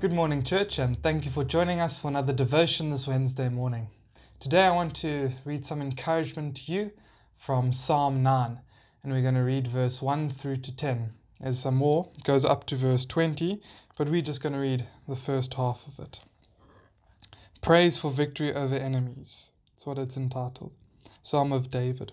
Good morning, church, and thank you for joining us for another devotion this Wednesday morning. Today, I want to read some encouragement to you from Psalm 9, and we're going to read verse 1 through to 10. There's some more, goes up to verse 20, but we're just going to read the first half of it. Praise for victory over enemies. That's what it's entitled. Psalm of David.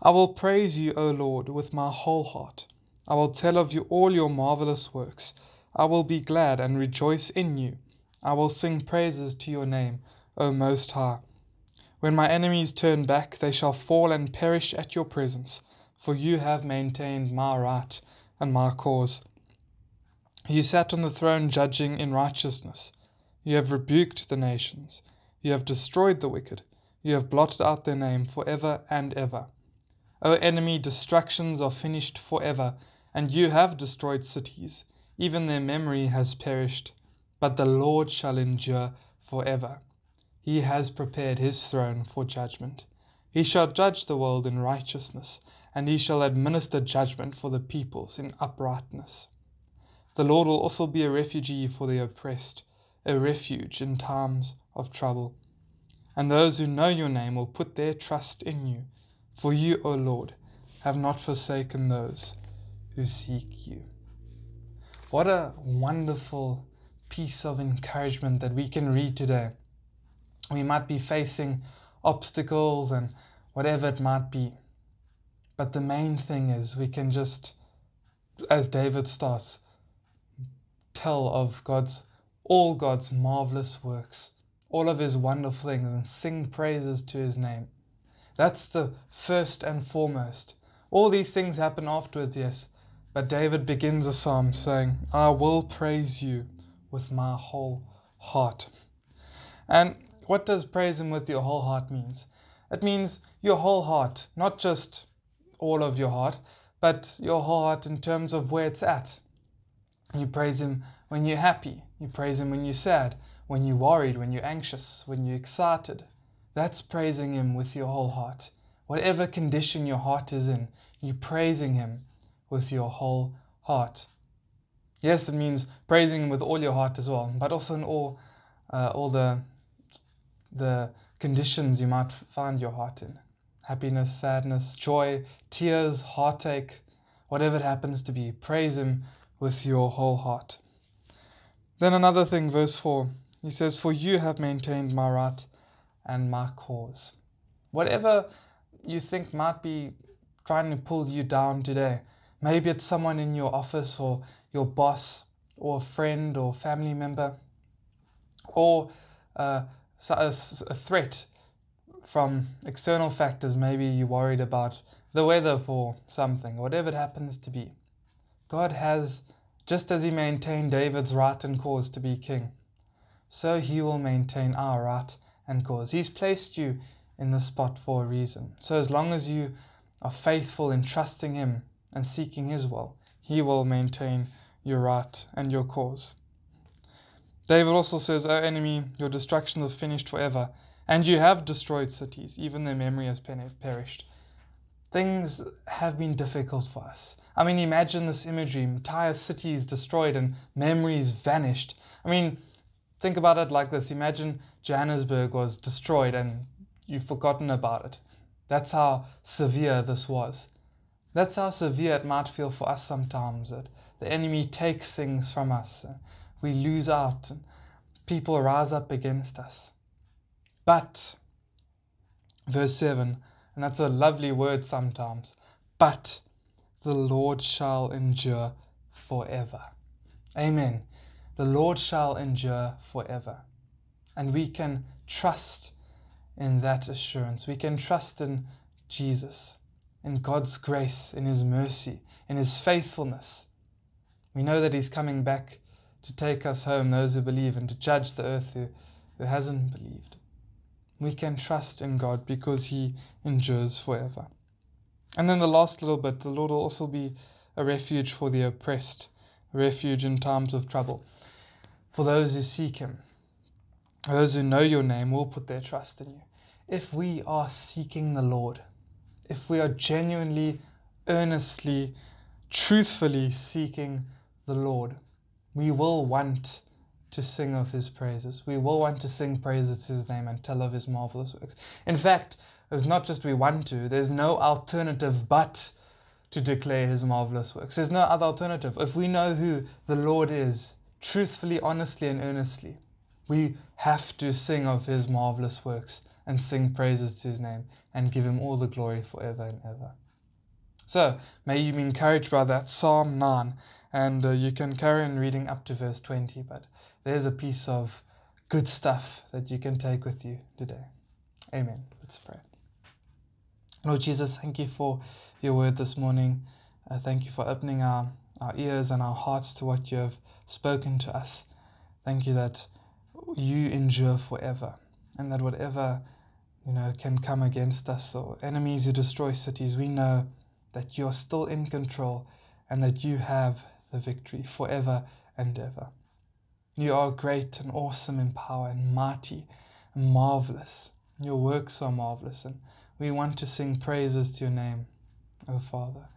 I will praise you, O Lord, with my whole heart. I will tell of you all your marvelous works. I will be glad and rejoice in you. I will sing praises to your name, O Most High. When my enemies turn back, they shall fall and perish at your presence, for you have maintained my right and my cause. You sat on the throne judging in righteousness. You have rebuked the nations. You have destroyed the wicked. You have blotted out their name for ever and ever. O enemy, destructions are finished for ever, and you have destroyed cities. Even their memory has perished. But the Lord shall endure for ever. He has prepared his throne for judgment. He shall judge the world in righteousness, and he shall administer judgment for the peoples in uprightness. The Lord will also be a refugee for the oppressed, a refuge in times of trouble. And those who know your name will put their trust in you, for you, O Lord, have not forsaken those who seek you. What a wonderful piece of encouragement that we can read today. We might be facing obstacles and whatever it might be. But the main thing is we can just, as David starts, tell of God's, all God's marvelous works, all of his wonderful things, and sing praises to his name. That's the first and foremost. All these things happen afterwards, yes, but David begins the psalm saying, I will praise you with my whole heart. And what does praise him with your whole heart means? It means your whole heart, not just all of your heart, but your heart in terms of where it's at. You praise him when you're happy, you praise him when you're sad, when you're worried, when you're anxious, when you're excited. That's praising him with your whole heart. Whatever condition your heart is in, you're praising him with your whole heart. Yes, it means praising Him with all your heart as well, but also in all, uh, all the, the conditions you might find your heart in happiness, sadness, joy, tears, heartache, whatever it happens to be. Praise Him with your whole heart. Then another thing, verse 4, he says, For you have maintained my right and my cause. Whatever you think might be trying to pull you down today, Maybe it's someone in your office or your boss or a friend or family member or uh, a, threat from external factors. Maybe you're worried about the weather for something, whatever it happens to be. God has, just as He maintained David's right and cause to be king, so He will maintain our right and cause. He's placed you in the spot for a reason. So as long as you are faithful in trusting Him, and seeking His will, He will maintain your right and your cause. David also says, O enemy, your destruction is finished forever, and you have destroyed cities, even their memory has perished. Things have been difficult for us. I mean, imagine this imagery entire cities destroyed and memories vanished. I mean, think about it like this imagine Johannesburg was destroyed and you've forgotten about it. That's how severe this was. That's how severe it might feel for us sometimes that the enemy takes things from us. And we lose out and people rise up against us. But, verse 7, and that's a lovely word sometimes, but the Lord shall endure forever. Amen. The Lord shall endure forever. And we can trust in that assurance. We can trust in Jesus in God's grace, in His mercy, in His faithfulness. We know that He's coming back to take us home, those who believe, and to judge the earth who, who hasn't believed. We can trust in God because He endures forever. And then the last little bit the Lord will also be a refuge for the oppressed, a refuge in times of trouble. For those who seek Him, those who know your name will put their trust in you. If we are seeking the Lord, if we are genuinely, earnestly, truthfully seeking the Lord, we will want to sing of his praises. We will want to sing praises to his name and tell of his marvelous works. In fact, it's not just we want to, there's no alternative but to declare his marvelous works. There's no other alternative. If we know who the Lord is, truthfully, honestly, and earnestly, we have to sing of his marvelous works and sing praises to his name and give him all the glory forever and ever. So, may you be encouraged by that Psalm 9, and uh, you can carry on reading up to verse 20, but there's a piece of good stuff that you can take with you today. Amen. Let's pray. Lord Jesus, thank you for your word this morning. Uh, thank you for opening our, our ears and our hearts to what you have spoken to us. Thank you that you endure forever and that whatever you know can come against us or enemies who destroy cities, we know that you are still in control and that you have the victory forever and ever. You are great and awesome in power and mighty and marvelous. Your works are marvelous and we want to sing praises to your name, O Father.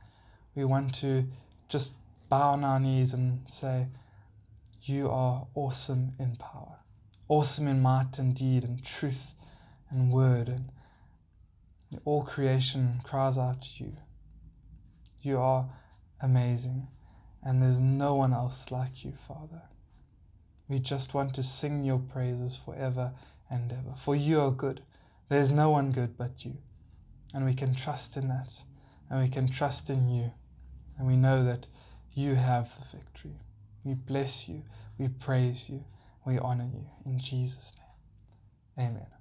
We want to just bow on our knees and say, You are awesome in power, awesome in might and deed and truth and word. And all creation cries out to you. You are amazing, and there's no one else like you, Father. We just want to sing your praises forever and ever, for you are good. There's no one good but you. And we can trust in that. And we can trust in you. And we know that you have the victory. We bless you. We praise you. We honor you. In Jesus' name. Amen.